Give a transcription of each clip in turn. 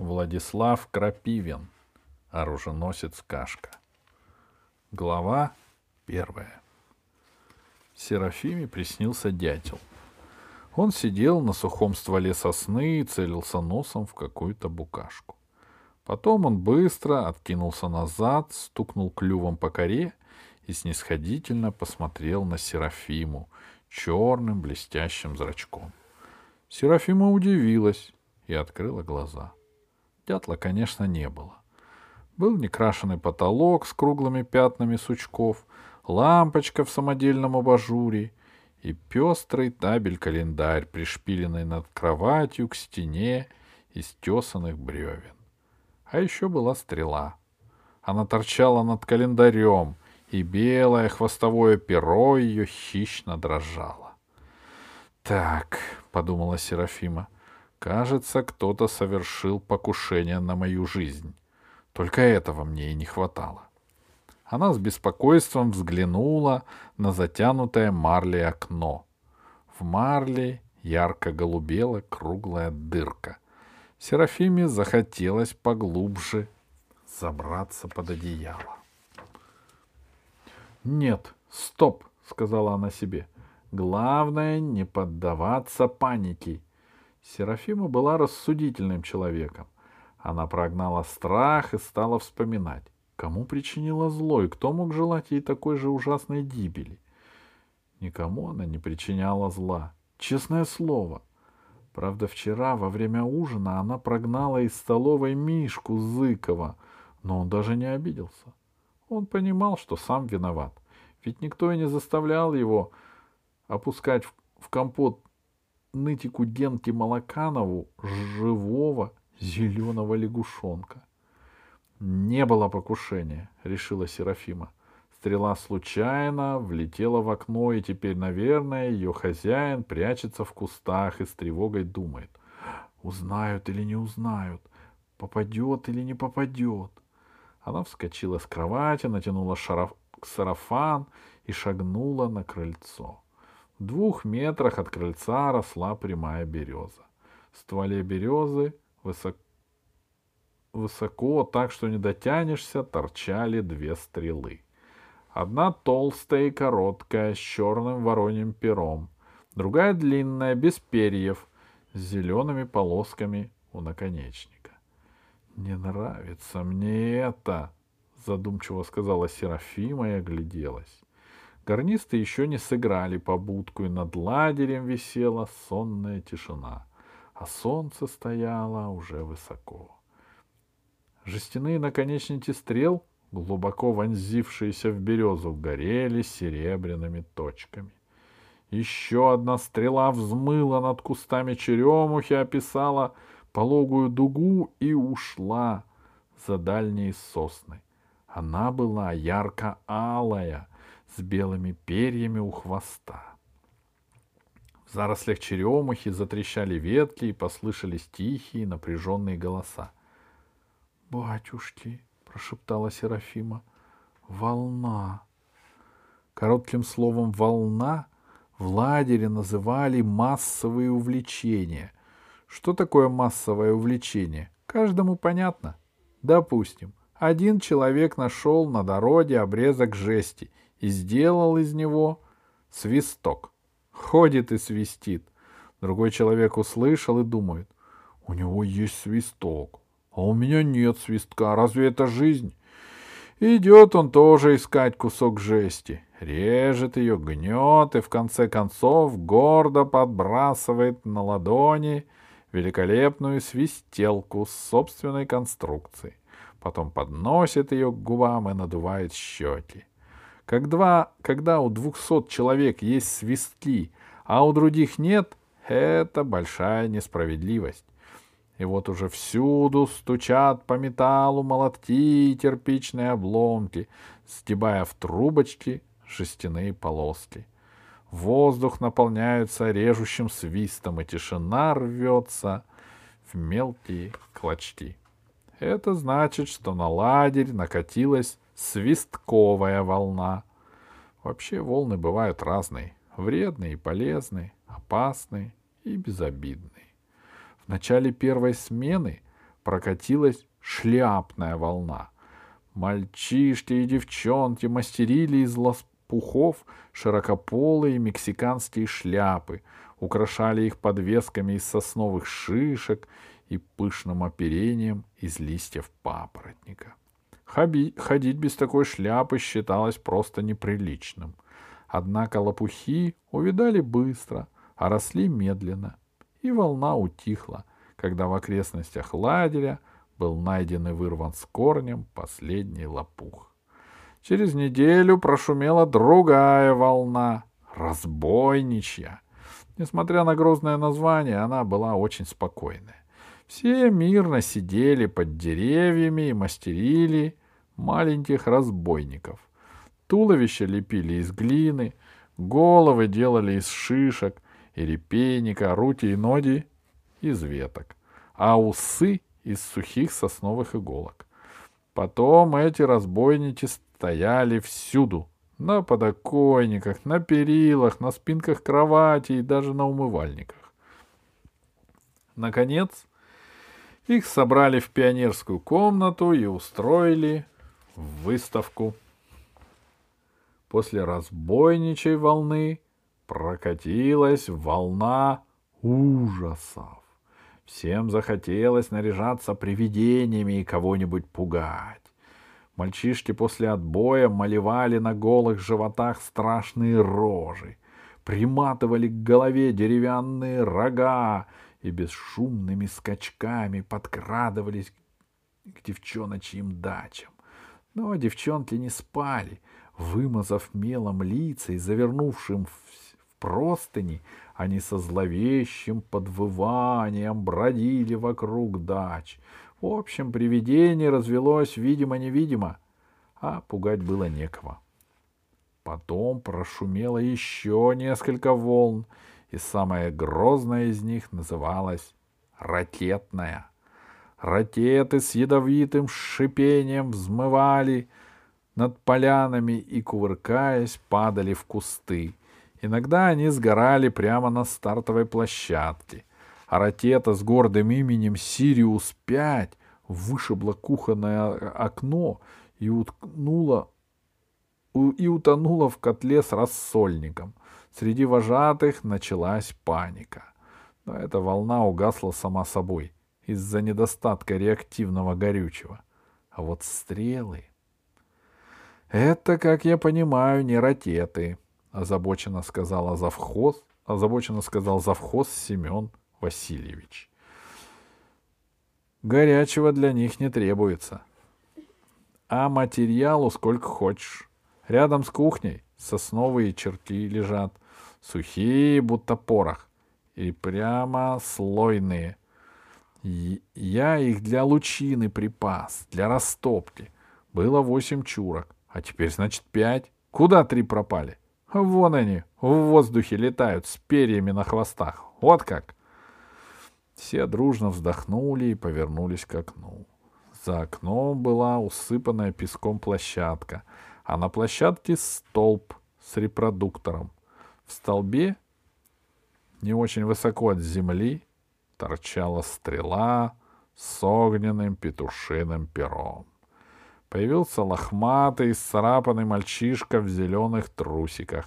Владислав Крапивин. Оруженосец Кашка. Глава первая. Серафиме приснился дятел. Он сидел на сухом стволе сосны и целился носом в какую-то букашку. Потом он быстро откинулся назад, стукнул клювом по коре и снисходительно посмотрел на Серафиму черным блестящим зрачком. Серафима удивилась и открыла глаза. Дятла, конечно, не было. Был некрашенный потолок с круглыми пятнами сучков, лампочка в самодельном абажуре и пестрый табель-календарь, пришпиленный над кроватью к стене из тесанных бревен. А еще была стрела. Она торчала над календарем, и белое хвостовое перо ее хищно дрожало. «Так», — подумала Серафима, — «кажется, кто-то совершил покушение на мою жизнь. Только этого мне и не хватало». Она с беспокойством взглянула на затянутое марлей окно. В марле ярко голубела круглая дырка. Серафиме захотелось поглубже забраться под одеяло. «Нет, стоп!» — сказала она себе. «Главное — не поддаваться панике». Серафима была рассудительным человеком. Она прогнала страх и стала вспоминать, кому причинила зло и кто мог желать ей такой же ужасной гибели. Никому она не причиняла зла. Честное слово. Правда, вчера во время ужина она прогнала из столовой Мишку Зыкова, но он даже не обиделся. Он понимал, что сам виноват. Ведь никто и не заставлял его опускать в, компот нытику Генки Малаканову живого зеленого лягушонка. Не было покушения, решила Серафима. Стрела случайно влетела в окно, и теперь, наверное, ее хозяин прячется в кустах и с тревогой думает. Узнают или не узнают, попадет или не попадет. Она вскочила с кровати, натянула шарф, сарафан и шагнула на крыльцо. В двух метрах от крыльца росла прямая береза. В стволе березы высоко, высоко так, что не дотянешься, торчали две стрелы. Одна толстая и короткая, с черным вороньим пером, другая длинная, без перьев, с зелеными полосками у наконечника. «Не нравится мне это», — задумчиво сказала Серафима и огляделась. Гарнисты еще не сыграли по будку, и над ладерем висела сонная тишина, а солнце стояло уже высоко. Жестяные наконечники стрел глубоко вонзившиеся в березу, горели серебряными точками. Еще одна стрела взмыла над кустами черемухи, описала пологую дугу и ушла за дальние сосны. Она была ярко-алая, с белыми перьями у хвоста. В зарослях черемухи затрещали ветки и послышались тихие напряженные голоса. «Батюшки!» прошептала Серафима. Волна. Коротким словом «волна» в лагере называли массовые увлечения. Что такое массовое увлечение? Каждому понятно. Допустим, один человек нашел на дороге обрезок жести и сделал из него свисток. Ходит и свистит. Другой человек услышал и думает, у него есть свисток. А у меня нет свистка. Разве это жизнь? Идет он тоже искать кусок жести. Режет ее, гнет и в конце концов гордо подбрасывает на ладони великолепную свистелку собственной конструкцией. Потом подносит ее к губам и надувает щеки. Когда, когда у двухсот человек есть свистки, а у других нет, это большая несправедливость. И вот уже всюду стучат по металлу молотки и кирпичные обломки, стебая в трубочки жестяные полоски. Воздух наполняется режущим свистом, и тишина рвется в мелкие клочки. Это значит, что на лагерь накатилась свистковая волна. Вообще волны бывают разные. Вредные и полезные, опасные и безобидные начале первой смены прокатилась шляпная волна. Мальчишки и девчонки мастерили из лопухов широкополые мексиканские шляпы, украшали их подвесками из сосновых шишек и пышным оперением из листьев папоротника. Хаби, ходить без такой шляпы считалось просто неприличным. Однако лопухи увидали быстро, а росли медленно, и волна утихла, когда в окрестностях лагеря был найден и вырван с корнем последний лопух. Через неделю прошумела другая волна, разбойничья. Несмотря на грозное название, она была очень спокойная. Все мирно сидели под деревьями и мастерили маленьких разбойников. Туловища лепили из глины, головы делали из шишек и репейника, руки и ноги из веток, а усы из сухих сосновых иголок. Потом эти разбойники стояли всюду, на подоконниках, на перилах, на спинках кровати и даже на умывальниках. Наконец, их собрали в пионерскую комнату и устроили выставку. После разбойничей волны прокатилась волна ужасов. Всем захотелось наряжаться привидениями и кого-нибудь пугать. Мальчишки после отбоя малевали на голых животах страшные рожи, приматывали к голове деревянные рога и бесшумными скачками подкрадывались к девчоночьим дачам. Но девчонки не спали. Вымазав мелом лица и завернувшим в простыни, они со зловещим подвыванием бродили вокруг дач. В общем, привидение развелось видимо-невидимо, а пугать было некого. Потом прошумело еще несколько волн, и самая грозная из них называлась ракетная. Ракеты с ядовитым шипением взмывали над полянами и, кувыркаясь, падали в кусты. Иногда они сгорали прямо на стартовой площадке, а ракета с гордым именем «Сириус-5» вышибла кухонное окно и уткнула и утонула в котле с рассольником. Среди вожатых началась паника. Но эта волна угасла сама собой — из-за недостатка реактивного горючего. А вот стрелы... Это, как я понимаю, не ракеты, озабоченно сказала завхоз, озабоченно сказал завхоз Семен Васильевич. Горячего для них не требуется. А материалу сколько хочешь. Рядом с кухней сосновые черти лежат, сухие, будто порох, и прямо слойные, я их для лучины припас, для растопки. Было восемь чурок, а теперь, значит, пять. Куда три пропали? Вон они, в воздухе летают с перьями на хвостах. Вот как. Все дружно вздохнули и повернулись к окну. За окном была усыпанная песком площадка, а на площадке столб с репродуктором. В столбе, не очень высоко от земли, торчала стрела с огненным петушиным пером. Появился лохматый, сцарапанный мальчишка в зеленых трусиках.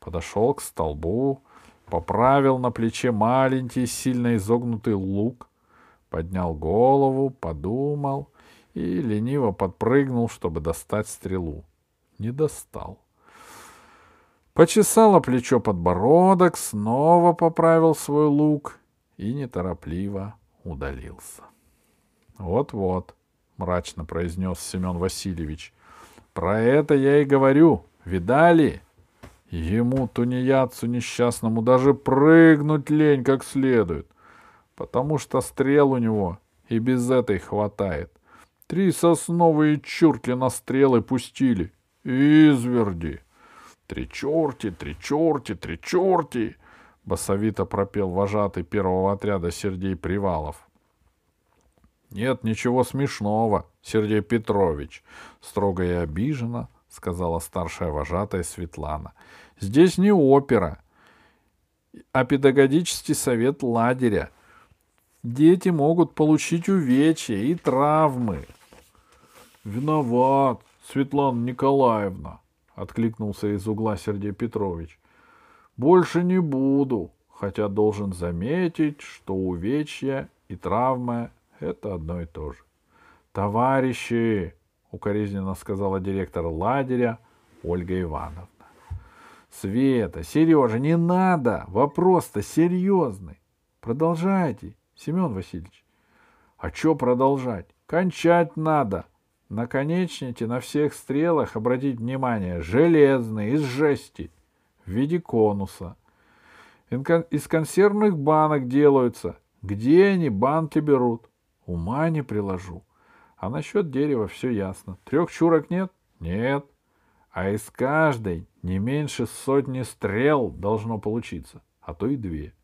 Подошел к столбу, поправил на плече маленький, сильно изогнутый лук, поднял голову, подумал и лениво подпрыгнул, чтобы достать стрелу. Не достал. Почесало плечо подбородок, снова поправил свой лук и неторопливо удалился. «Вот-вот», — мрачно произнес Семен Васильевич, — «про это я и говорю. Видали? Ему, тунеядцу несчастному, даже прыгнуть лень как следует, потому что стрел у него и без этой хватает. Три сосновые чурки на стрелы пустили. Изверди! Три черти, три черти, три черти!» Басовито пропел вожатый первого отряда Сергей Привалов. Нет ничего смешного, Сергей Петрович, строго и обиженно сказала старшая вожатая Светлана. Здесь не опера, а педагогический совет лагеря. Дети могут получить увечья и травмы. Виноват, Светлана Николаевна, откликнулся из угла Сергей Петрович. Больше не буду, хотя должен заметить, что увечья и травмы — это одно и то же. Товарищи, укоризненно сказала директор лагеря Ольга Ивановна. Света, Сережа, не надо, вопрос-то серьезный. Продолжайте, Семен Васильевич. А что продолжать? Кончать надо. Наконечники на всех стрелах, обратить внимание, железные, из жести, в виде конуса. Из консервных банок делаются. Где они банки берут? Ума не приложу. А насчет дерева все ясно. Трех чурок нет? Нет. А из каждой не меньше сотни стрел должно получиться, а то и две.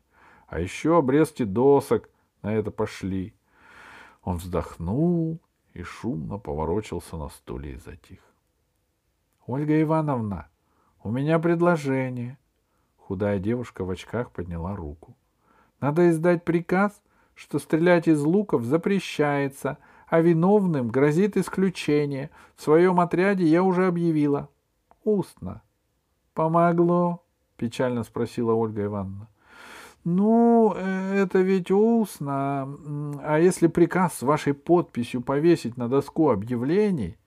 А еще обрезки досок на это пошли. Он вздохнул и шумно поворочился на стуле и затих. — Ольга Ивановна, у меня предложение. Худая девушка в очках подняла руку. — Надо издать приказ, что стрелять из луков запрещается, а виновным грозит исключение. В своем отряде я уже объявила. Устно. — Помогло? — печально спросила Ольга Ивановна. Ну, э, это ведь устно. А если приказ с вашей подписью повесить на доску объявлений?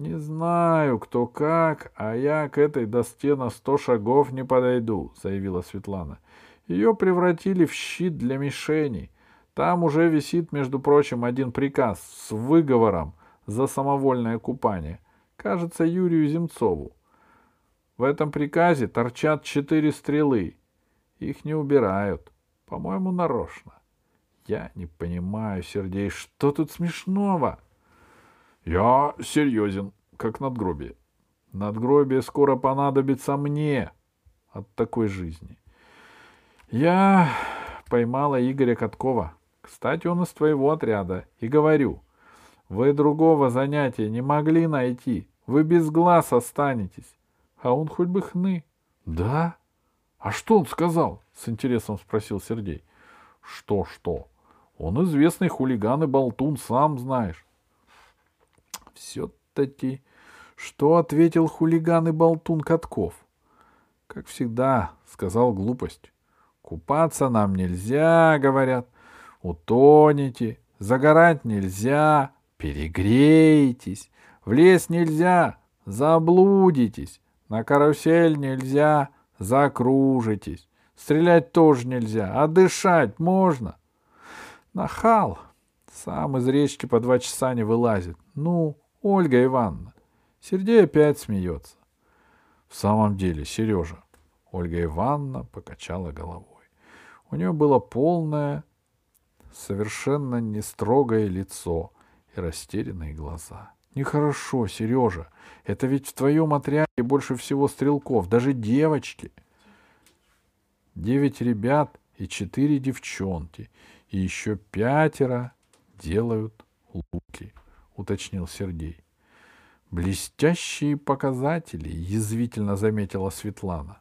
Не знаю, кто как, а я к этой доске на сто шагов не подойду, заявила Светлана. Ее превратили в щит для мишеней. Там уже висит, между прочим, один приказ с выговором за самовольное купание. Кажется, Юрию Земцову. В этом приказе торчат четыре стрелы, их не убирают. По-моему, нарочно. Я не понимаю, Сергей, что тут смешного? Я серьезен, как надгробие. Надгробие скоро понадобится мне от такой жизни. Я поймала Игоря Каткова. Кстати, он из твоего отряда. И говорю, вы другого занятия не могли найти. Вы без глаз останетесь. А он хоть бы хны. Да? А что он сказал? С интересом спросил Сергей. Что, что? Он известный хулиган и болтун, сам знаешь. Все-таки, что ответил хулиган и болтун Катков? Как всегда, сказал глупость. Купаться нам нельзя, говорят. Утонете, загорать нельзя, перегреетесь. В лес нельзя, заблудитесь. На карусель нельзя, закружитесь. Стрелять тоже нельзя, а дышать можно. Нахал. Сам из речки по два часа не вылазит. Ну, Ольга Ивановна. Сергей опять смеется. В самом деле, Сережа. Ольга Ивановна покачала головой. У нее было полное, совершенно не строгое лицо и растерянные глаза. Нехорошо, Сережа. Это ведь в твоем отряде больше всего стрелков, даже девочки. Девять ребят и четыре девчонки, и еще пятеро делают луки, уточнил Сергей. Блестящие показатели, язвительно заметила Светлана.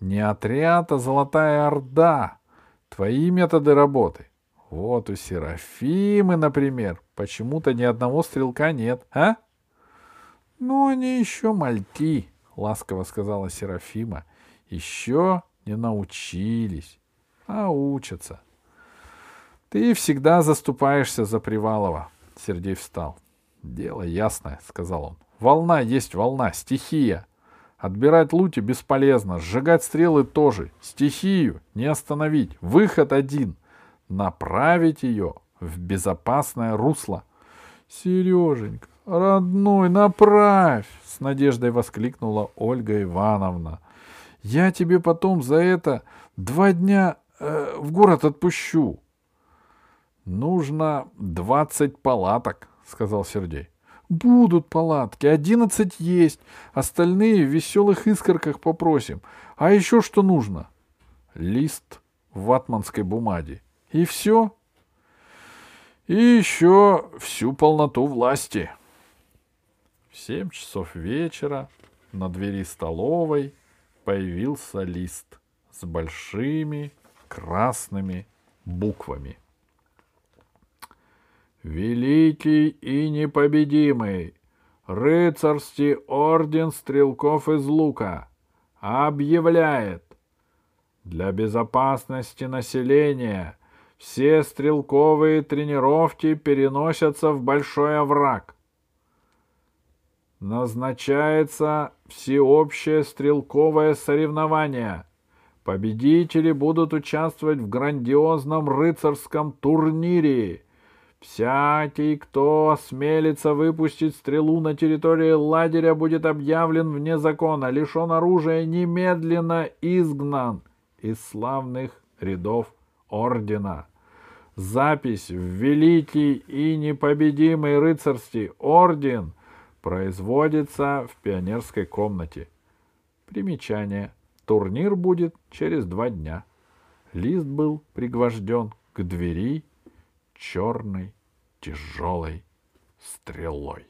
Не отряд, а золотая орда. Твои методы работы. Вот у Серафимы, например, почему-то ни одного стрелка нет, а? Ну, они еще мальки, ласково сказала Серафима. Еще не научились, а учатся. Ты всегда заступаешься за Привалова. Сергей встал. Дело ясное, сказал он. Волна есть волна, стихия. Отбирать лути бесполезно, сжигать стрелы тоже. Стихию не остановить. Выход один. Направить ее в безопасное русло. Сереженька, родной, направь! С надеждой воскликнула Ольга Ивановна. Я тебе потом за это два дня э, в город отпущу. Нужно двадцать палаток, сказал Сергей. Будут палатки, одиннадцать есть, остальные в веселых искорках попросим. А еще что нужно? Лист в ватманской бумаге. И все? И еще всю полноту власти. В семь часов вечера на двери столовой появился лист с большими красными буквами. Великий и непобедимый, рыцарский орден стрелков из лука объявляет для безопасности населения все стрелковые тренировки переносятся в большой овраг. Назначается всеобщее стрелковое соревнование. Победители будут участвовать в грандиозном рыцарском турнире. Всякий, кто осмелится выпустить стрелу на территории лагеря, будет объявлен вне закона, лишен оружия, немедленно изгнан из славных рядов ордена. Запись в великий и непобедимый рыцарский орден производится в пионерской комнате. Примечание. Турнир будет через два дня. Лист был пригвожден к двери черной тяжелой стрелой.